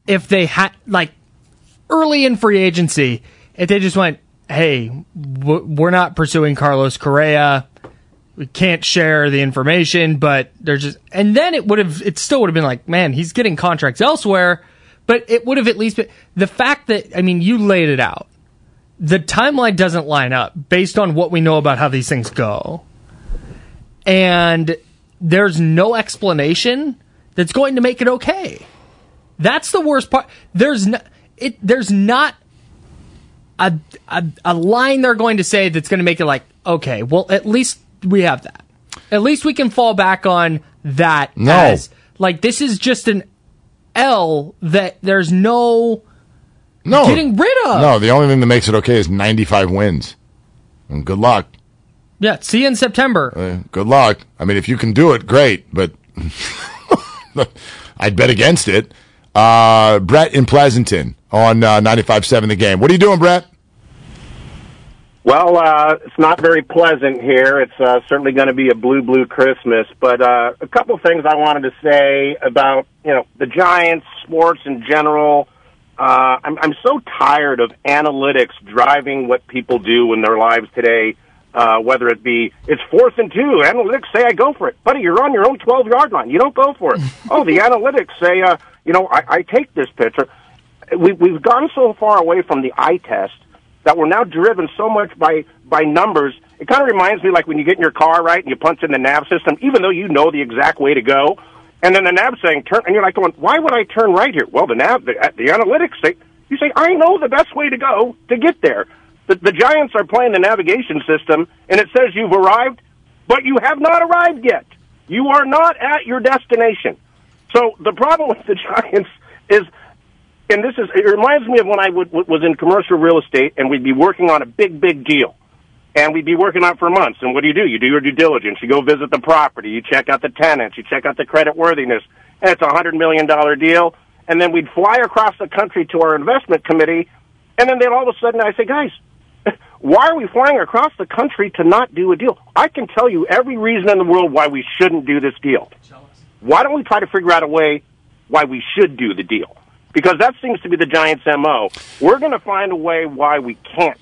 if they had like early in free agency. If they just went, "Hey, we're not pursuing Carlos Correa. We can't share the information, but there's just," and then it would have, it still would have been like, "Man, he's getting contracts elsewhere." But it would have at least been the fact that I mean, you laid it out. The timeline doesn't line up based on what we know about how these things go and there's no explanation that's going to make it okay. That's the worst part. There's no, it. There's not a, a a line they're going to say that's going to make it like okay. Well, at least we have that. At least we can fall back on that. No. as, like this is just an L that there's no No. getting rid of. No, the only thing that makes it okay is 95 wins. And good luck. Yeah. See you in September. Uh, good luck. I mean, if you can do it, great, but I'd bet against it. Uh, Brett in Pleasanton on uh, 95.7 The Game. What are you doing, Brett? Well, uh, it's not very pleasant here. It's uh, certainly going to be a blue, blue Christmas. But uh, a couple things I wanted to say about you know the Giants, sports in general. Uh, I'm I'm so tired of analytics driving what people do in their lives today. Uh, whether it be it's fourth and two, analytics say I go for it, buddy. You're on your own 12 yard line. You don't go for it. oh, the analytics say uh, you know I, I take this picture. We, we've gone so far away from the eye test that we're now driven so much by by numbers. It kind of reminds me like when you get in your car, right, and you punch in the nav system, even though you know the exact way to go, and then the nav's saying turn, and you're like going, why would I turn right here? Well, the nav, the, the analytics say, you say, I know the best way to go to get there. The, the Giants are playing the navigation system, and it says you've arrived, but you have not arrived yet. You are not at your destination. So the problem with the Giants is and this is it reminds me of when I was in commercial real estate and we'd be working on a big big deal. And we'd be working on it for months. And what do you do? You do your due diligence. You go visit the property. You check out the tenants. You check out the credit worthiness. And it's a hundred million dollar deal. And then we'd fly across the country to our investment committee. And then then all of a sudden I say guys why are we flying across the country to not do a deal? I can tell you every reason in the world why we shouldn't do this deal why don't we try to figure out a way why we should do the deal because that seems to be the Giants' MO. We're going to find a way why we can't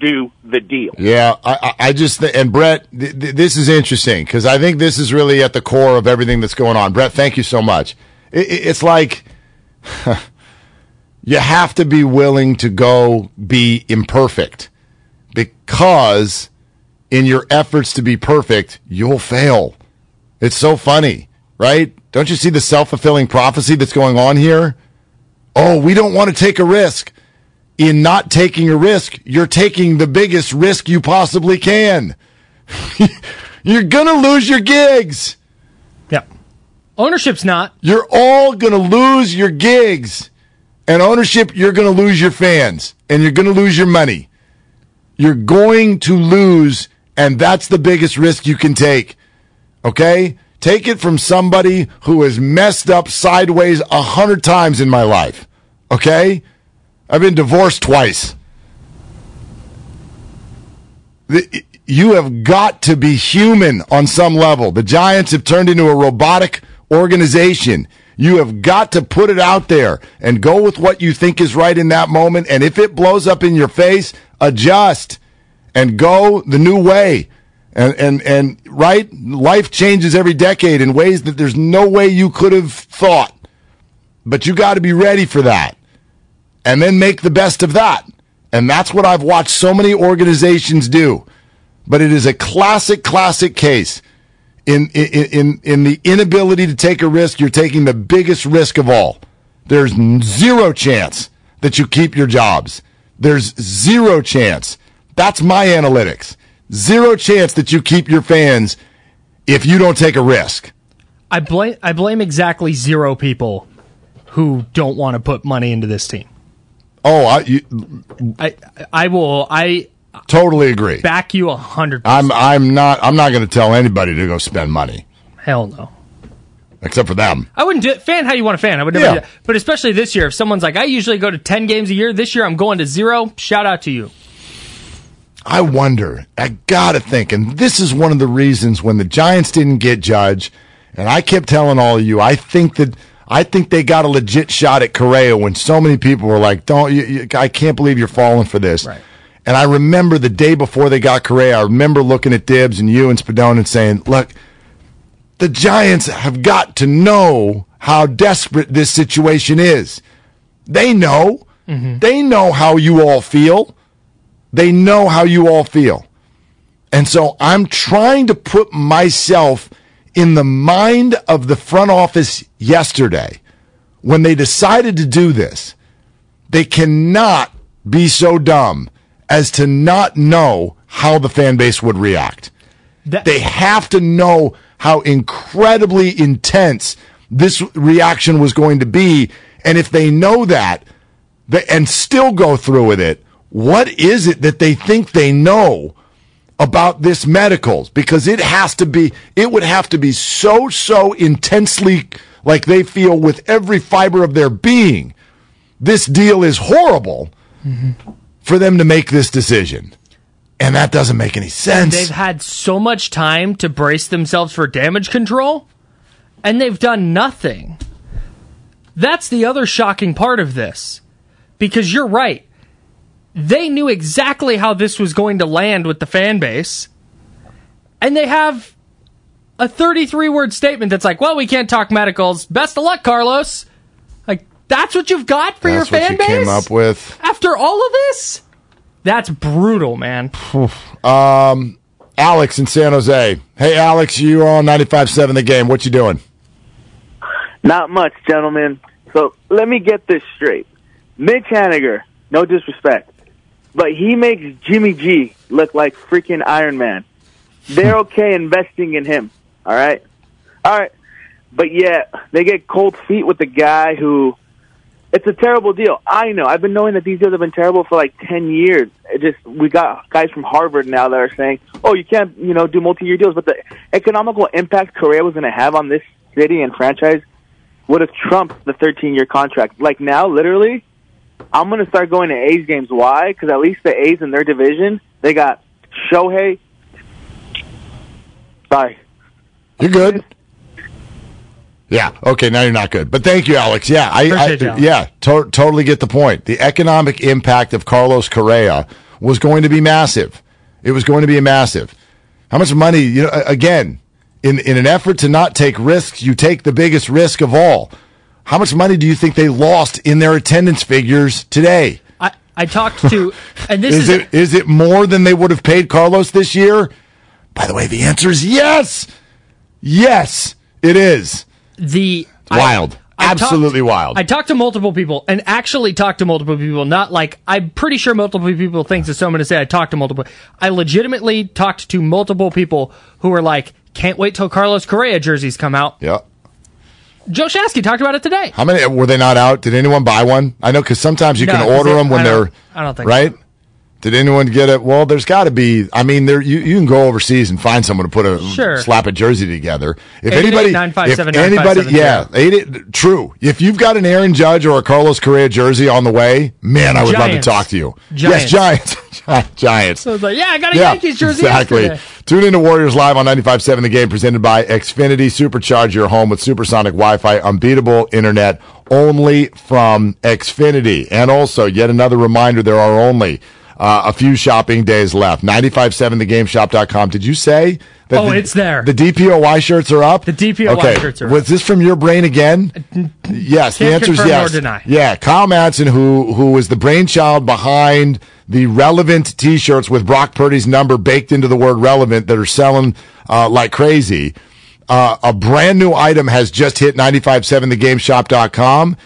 do the deal. Yeah, I, I just th- and Brett, th- th- this is interesting because I think this is really at the core of everything that's going on. Brett, thank you so much. It- it's like you have to be willing to go be imperfect because in your efforts to be perfect, you'll fail. It's so funny, right? Don't you see the self fulfilling prophecy that's going on here? Oh, we don't want to take a risk. In not taking a risk, you're taking the biggest risk you possibly can. you're going to lose your gigs. Yeah. Ownership's not. You're all going to lose your gigs. And ownership, you're going to lose your fans and you're going to lose your money. You're going to lose, and that's the biggest risk you can take. Okay? Take it from somebody who has messed up sideways a hundred times in my life. Okay? I've been divorced twice. The- you have got to be human on some level. The Giants have turned into a robotic organization. You have got to put it out there and go with what you think is right in that moment. And if it blows up in your face, adjust and go the new way. And, and, and, right? Life changes every decade in ways that there's no way you could have thought. But you got to be ready for that and then make the best of that. And that's what I've watched so many organizations do. But it is a classic, classic case. In, in, in, in the inability to take a risk, you're taking the biggest risk of all. There's zero chance that you keep your jobs. There's zero chance. That's my analytics. Zero chance that you keep your fans if you don't take a risk. I blame I blame exactly zero people who don't want to put money into this team. Oh, I you, I I will I totally agree. back you a hundred. I'm I'm not I'm not going to tell anybody to go spend money Hell no. except for them. I wouldn't do it. Fan how you want to fan. I would never Yeah. do that. But especially this year, if someone's like, I usually go to 10 games a year. This year I'm going to zero. Shout out to you. I wonder. I gotta think, and this is one of the reasons when the Giants didn't get Judge, and I kept telling all of you, I think that I think they got a legit shot at Correa when so many people were like, "Don't, you, you, I can't believe you're falling for this." Right. And I remember the day before they got Correa, I remember looking at Dibbs and you and Spadone and saying, "Look, the Giants have got to know how desperate this situation is. They know. Mm-hmm. They know how you all feel. They know how you all feel." And so I'm trying to put myself in the mind of the front office yesterday when they decided to do this. They cannot be so dumb as to not know how the fan base would react. they have to know how incredibly intense this reaction was going to be. And if they know that they, and still go through with it, what is it that they think they know about this medicals? Because it has to be, it would have to be so, so intensely like they feel with every fiber of their being. This deal is horrible for them to make this decision. And that doesn't make any sense. They've had so much time to brace themselves for damage control, and they've done nothing. That's the other shocking part of this. Because you're right. They knew exactly how this was going to land with the fan base, and they have a 33 word statement that's like, well, we can't talk medicals. Best of luck, Carlos. Like, that's what you've got for That's your what fan you base? came up with. After all of this? That's brutal, man. Um, Alex in San Jose. Hey, Alex, you are on 95.7 The Game. What you doing? Not much, gentlemen. So let me get this straight. Mitch Haniger, no disrespect, but he makes Jimmy G look like freaking Iron Man. They're okay investing in him. All right, all right, but yeah, they get cold feet with the guy who. It's a terrible deal. I know. I've been knowing that these deals have been terrible for like ten years. It just we got guys from Harvard now that are saying, "Oh, you can't, you know, do multi-year deals." But the economical impact Correa was going to have on this city and franchise would have trumped the 13-year contract. Like now, literally, I'm going to start going to A's games. Why? Because at least the A's in their division, they got Shohei. Sorry. You're good. Yeah. Okay. Now you're not good, but thank you, Alex. Yeah. I, I you, Alex. yeah. To- totally get the point. The economic impact of Carlos Correa was going to be massive. It was going to be massive. How much money? You know, again, in in an effort to not take risks, you take the biggest risk of all. How much money do you think they lost in their attendance figures today? I, I talked to, and this is is, it is it more than they would have paid Carlos this year? By the way, the answer is yes. Yes, it is. the Wild. I Absolutely talked- wild. I talked to multiple people and actually talked to multiple people. Not like I'm pretty sure multiple people think that So I'm going to say I talked to multiple. I legitimately talked to multiple people who were like, "Can't wait till Carlos Correa jerseys come out." Yeah. Joe Shasky talked about it today. How many were they not out? Did anyone buy one? I know because sometimes you No, can order them when I they're I don't think right. Did anyone get it? Well, there's got to be. I mean, there you, you can go overseas and find someone to put a Sure. slap a jersey together. If anybody, 957 if anybody, yeah, eight, true. If you've got an Aaron Judge or a Carlos Correa jersey on the way, man, I would love to talk to you. Giants. Yes, Giants, Giants. So like, yeah, I got a Yankees jersey exactly. yesterday. Tune into Warriors Live on 95.7 The Game, presented by Xfinity. Supercharge your home with supersonic Wi-Fi, unbeatable internet, only from Xfinity. And also, yet another reminder, there are only uh, a few shopping days left. 95.7thegameshop.com. Did you say that Oh, the, it's there. The DPOY shirts are up? The DPOY okay. shirts are up. Was this from your brain again? Yes, the Can't answer is yes. deny. Yeah, Kyle Madsen, who who was the brainchild behind the relevant T-shirts with Brock Purdy's number baked into the word relevant that are selling uh, like crazy. Uh, a brand new item has just hit 957thegameshop.com.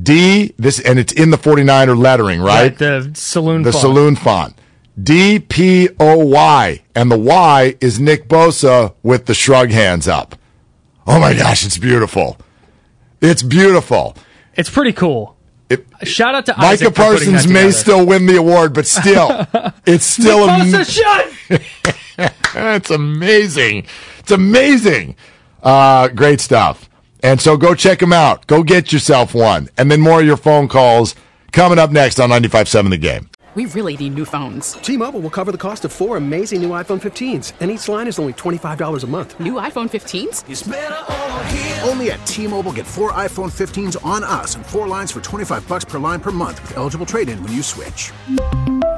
D this and it's in the 49er lettering, right? the saloon. the font. saloon font. D P O Y and the Y is Nick Bosa with the shrug hands up. Oh my gosh, it's beautiful. It's beautiful. It's pretty cool. Shout out to Micah Isaac Parsons may still win the award, but still, it's still Nick am- shut! it's amazing. It's amazing. Uh, great stuff. And so go check them out. Go get yourself one. And then more of your phone calls coming up next on 95.7 The Game. we really need new phones. T-Mobile will cover the cost of four amazing new iPhone 15s, and each line is only $25 a month. New iPhone 15s? Only at T-Mobile get four iPhone 15s on us and four lines for 25 bucks per line per month with eligible trade-in when you switch.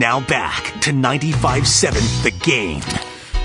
Now back to 95.7 The Game.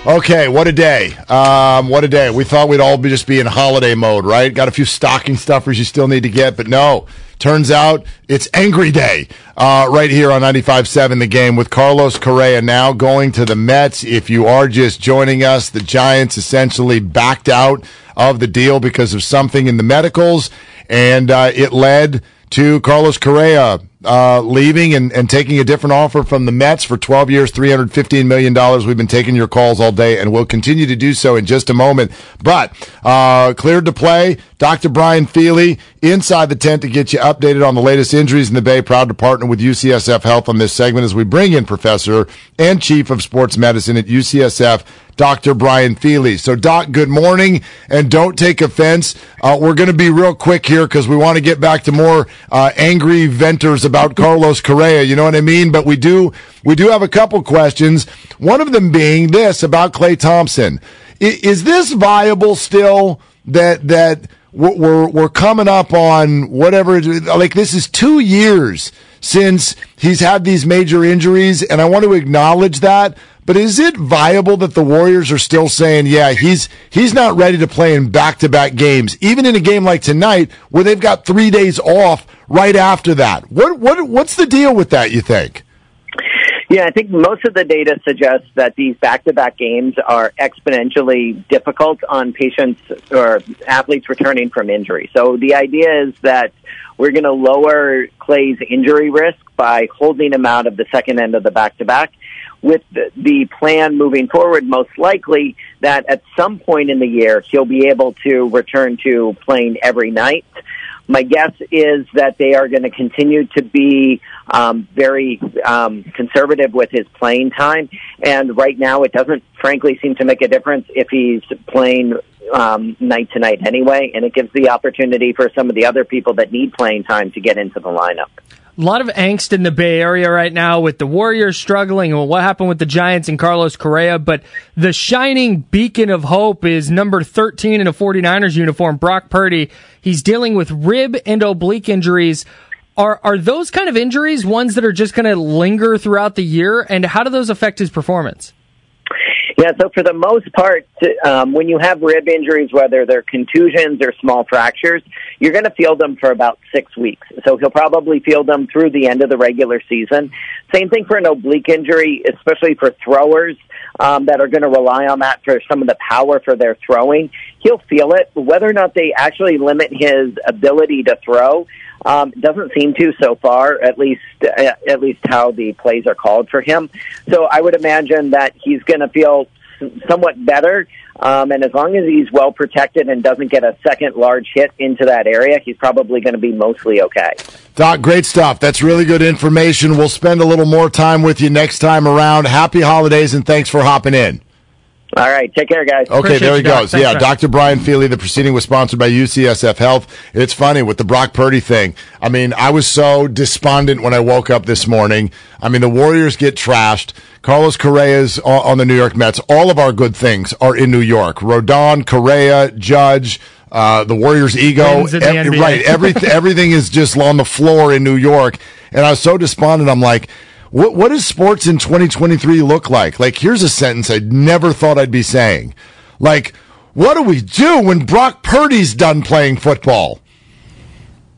Okay, what a day. Um, what a day. We thought we'd all be just be in holiday mode, right? Got a few stocking stuffers you still need to get, but no. Turns out it's Angry Day uh, right here on 95.7 The Game with Carlos Correa now going to the Mets. If you are just joining us, the Giants essentially backed out of the deal because of something in the medicals, and uh, it led to Carlos Correa uh, leaving and, and taking a different offer from the Mets for 12 years, $315 million. We've been taking your calls all day and we'll continue to do so in just a moment. But uh, cleared to play, Dr. Brian Feeley inside the tent to get you updated on the latest injuries in the Bay. Proud to partner with UCSF Health on this segment as we bring in Professor and Chief of Sports Medicine at UCSF, Dr. Brian Feeley. So, Doc, good morning, and don't take offense. Uh, we're going to be real quick here because we want to get back to more uh, angry venters about Carlos Correa. You know what I mean? But we do we do have a couple questions. One of them being this about Klay Thompson. I, is this viable still? That that we're we're coming up on whatever. Like this is two years since he's had these major injuries, and I want to acknowledge that. But is it viable that the Warriors are still saying, yeah, he's he's not ready to play in back to back games, even in a game like tonight where they've got three days off right after that? What what what's the deal with that? You think? Yeah, I think most of the data suggests that these back-to-back games are exponentially difficult on patients or athletes returning from injury. So the idea is that we're going to lower Klay's injury risk by holding him out of the second end of the back-to-back with the, the plan moving forward, most likely that at some point in the year, he'll be able to return to playing every night. My guess is that they are going to continue to be um, very um, conservative with his playing time. And right now, it doesn't, frankly, seem to make a difference if he's playing um, night to night anyway. And it gives the opportunity for some of the other people that need playing time to get into the lineup. A lot of angst in the Bay Area right now with the Warriors struggling and what happened with the Giants and Carlos Correa. But the shining beacon of hope is number 13 in a 49ers uniform, Brock Purdy. He's dealing with rib and oblique injuries. Are, are those kind of injuries ones that are just going to linger throughout the year? And how do those affect his performance? Yeah, so for the most part, um, when you have rib injuries, whether they're contusions or small fractures, you're going to feel them for about six weeks. So he'll probably feel them through the end of the regular season. Same thing for an oblique injury, especially for throwers um, that are going to rely on that for some of the power for their throwing. He'll feel it. Whether or not they actually limit his ability to throw, um, doesn't seem to so far, at least uh, at least how the plays are called for him. So I would imagine that he's going to feel somewhat better. Um, and as long as he's well protected and doesn't get a second large hit into that area, he's probably going to be mostly okay. Doc, great stuff. That's really good information. We'll spend a little more time with you next time around. Happy holidays and thanks for hopping in. All right. Take care, guys. Okay, Appreciate there he goes. Thanks, yeah, man. Dr. Brian Feeley. The proceeding was sponsored by UCSF Health. It's funny with the Brock Purdy thing. I mean, I was so despondent when I woke up this morning. I mean, the Warriors get trashed. Carlos Correa's on on the New York Mets. All of our good things are in New York. Rodon, Correa, Judge, uh, the Warriors' ego. Wins the right. Everything, everything is just on the floor in New York. And I was so despondent. I'm like, what, what does sports in 2023 look like? Like, here's a sentence I never thought I'd be saying. Like, what do we do when Brock Purdy's done playing football?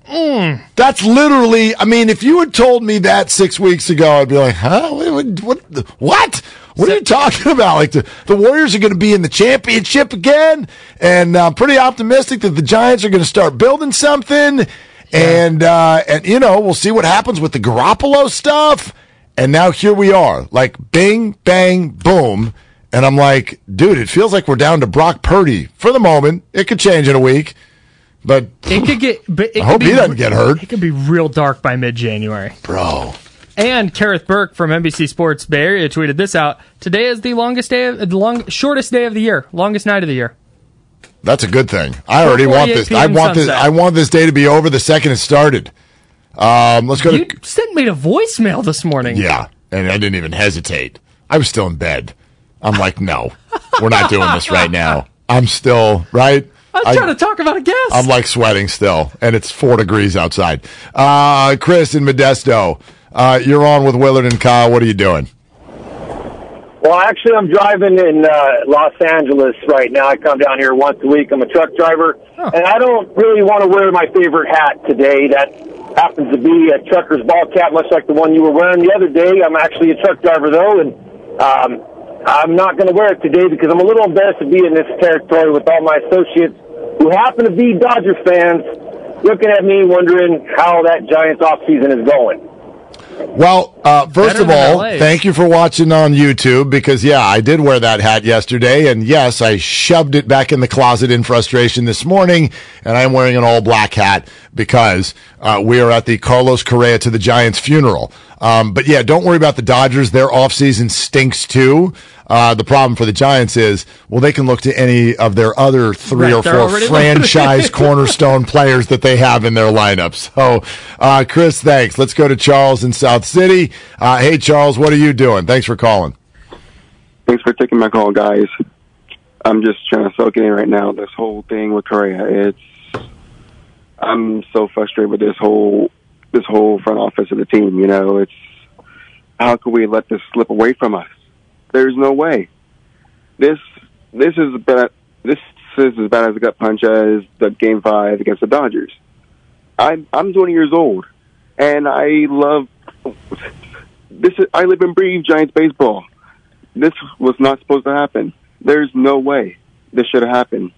Mm. That's literally. I mean, if you had told me that six weeks ago, I'd be like, "Huh? What? What? What, what are you talking about? Like the the Warriors are going to be in the championship again, and I'm pretty optimistic that the Giants are going to start building something, and uh, and you know we'll see what happens with the Garoppolo stuff. And now here we are, like bing, bang, boom. And I'm like, dude, it feels like we're down to Brock Purdy for the moment. It could change in a week, but It could get. But it I hope be, he doesn't get hurt. It could be real dark by mid-January, bro. And Kerith Burke from NBC Sports Bay Area tweeted this out: "Today is the longest day, of, uh, the long, shortest day of the year, longest night of the year." That's a good thing. I already want this. I want this. I want this day to be over the second it started. Um, let's go You to sent me a voicemail this morning. yeah, and I didn't even hesitate. I was still in bed. I'm like, no, we're not doing this right now. I'm still right. I was I- trying to talk about a guest. I'm like sweating still, and it's four degrees outside. Uh, Chris in Modesto, uh, you're on with Willard and Kyle. What are you doing? Well, actually, I'm driving in uh, Los Angeles right now. I come down here once a week. I'm a truck driver, and I don't really want to wear my favorite hat today. That happens to be a trucker's ball cap, much like the one you were wearing the other day. I'm actually a truck driver, though, and um, I'm not going to wear it today because I'm a little embarrassed to be in this territory with all my associates who happen to be Dodger fans looking at me wondering how that Giants offseason is going. Well, uh, first Better of all, LA's. thank you for watching on YouTube because, yeah, I did wear that hat yesterday. And yes, I shoved it back in the closet in frustration this morning. And I'm wearing an all black hat because uh, we are at the Carlos Correa to the Giants funeral. Um, but yeah, don't worry about the Dodgers. Their offseason stinks too. Uh, the problem for the Giants is, well, they can look to any of their other three Right, or four franchise cornerstone players that they have in their lineup. So, uh, Chris, thanks. Let's go to Charles in South City. Uh, hey, Charles, what are you doing? Thanks for calling. Thanks for taking my call, guys. I'm just trying to soak it in right now. This whole thing with Correa, it's I'm so frustrated with this whole this whole front office of the team. You know, it's how could we let this slip away from us? There's no way. This this is bad. This is as bad as a gut punch as the Game Five against the Dodgers. I'm I'm 20 years old, and I love this. Is, I live and breathe Giants baseball this was not supposed to happen. There's no way this should have happened.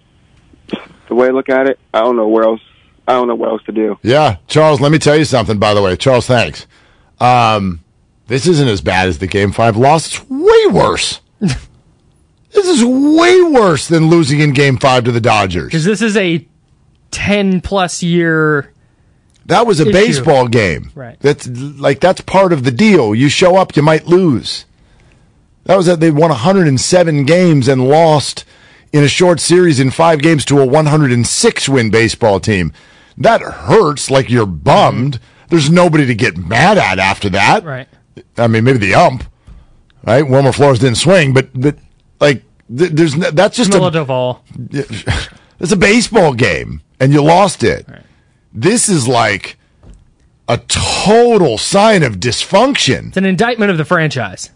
The way I look at it, I don't know where else. I don't know what else to do. Yeah, Charles, let me tell you something, by the way. Charles, thanks. Um, this isn't as bad as the Game 5 loss. It's way worse. this is way worse than losing in Game 5 to the Dodgers. because this is a ten plus year. That was a issue. baseball game. Right. That's like that's part of the deal. You show up, you might lose. That was that they won 107 games and lost in a short series in five games to a 106 win baseball team. That hurts. Like you're bummed. There's nobody to get mad at after that. Right. I mean, maybe the ump. Right. Wilmer Flores didn't swing, but but like th- there's n- that's just Camilo a Doval. it's a baseball game and you lost it. This is like a total sign of dysfunction. It's an indictment of the franchise.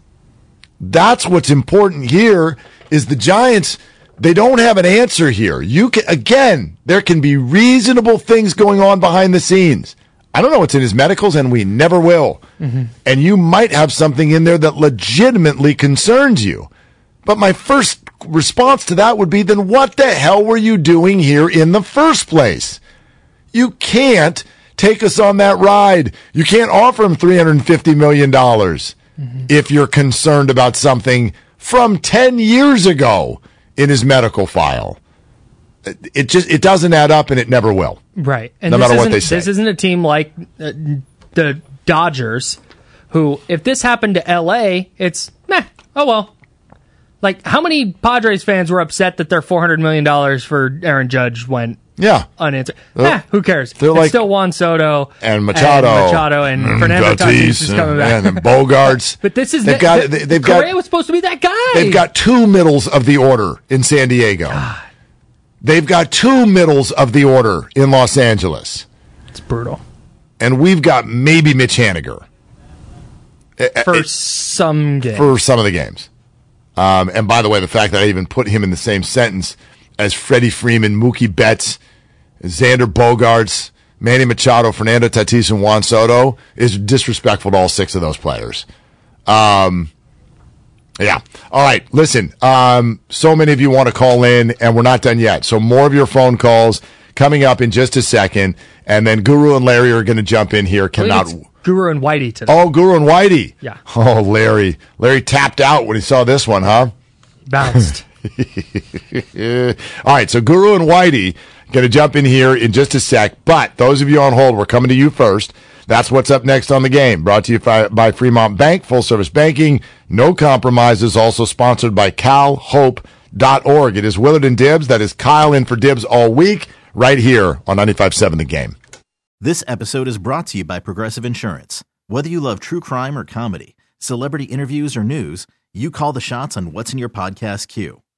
That's what's important here is the Giants they don't have an answer here. You can again, there can be reasonable things going on behind the scenes. I don't know what's in his medicals and we never will. Mm-hmm. And you might have something in there that legitimately concerns you. But my first response to that would be then what the hell were you doing here in the first place? You can't take us on that ride. You can't offer him $350 million mm-hmm. if you're concerned about something from 10 years ago in his medical file. It- just, it doesn't add up and it never will. Right. And No this matter what isn't- they say. This isn't a team like uh, the Dodgers, who, if this happened to LA, it's, meh, oh well. Like, how many Padres fans were upset that their $400 million for Aaron Judge went Yeah. unanswered? They're- Nah, who cares? they're it's like- still Juan Soto And Machado. and, Machado and and Fernando Tatis is coming back. and Bogaerts. but this is They've the, got- the- they- they've got- Correa was supposed to be that guy. They've got two middles of the order in San Diego. They've got two middles of the order in Los Angeles. It's brutal. And we've got maybe Mitch Haniger. Eh, eh, for eh, some games. for some of the games. Um, and by the way, the fact that I even put him in the same sentence as Freddie Freeman, Mookie Betts, Xander Bogaerts, Manny Machado, Fernando Tatis, and Juan Soto is disrespectful to all six of those players. Um, yeah. All right. Listen, um, so many of you want to call in, and we're not done yet. So more of your phone calls coming up in just a second, and then Guru and Larry are going to jump in here. Cannot. Guru and Whitey today. Oh, Guru and Whitey. Yeah. Oh, Larry. Larry tapped out when he saw this one, huh? Bounced. All right. So Guru and Whitey going to jump in here in just a sec. But those of you on hold, we're coming to you first. That's what's up next on the game. Brought to you by, by Fremont Bank, full service banking, no compromises. Also sponsored by CalHope.org. It is Willard and Dibbs. That is Kyle in for Dibbs all week, right here on 95.7 The Game. This episode is brought to you by Progressive Insurance. Whether you love true crime or comedy, celebrity interviews or news, you call the shots on what's in your podcast queue.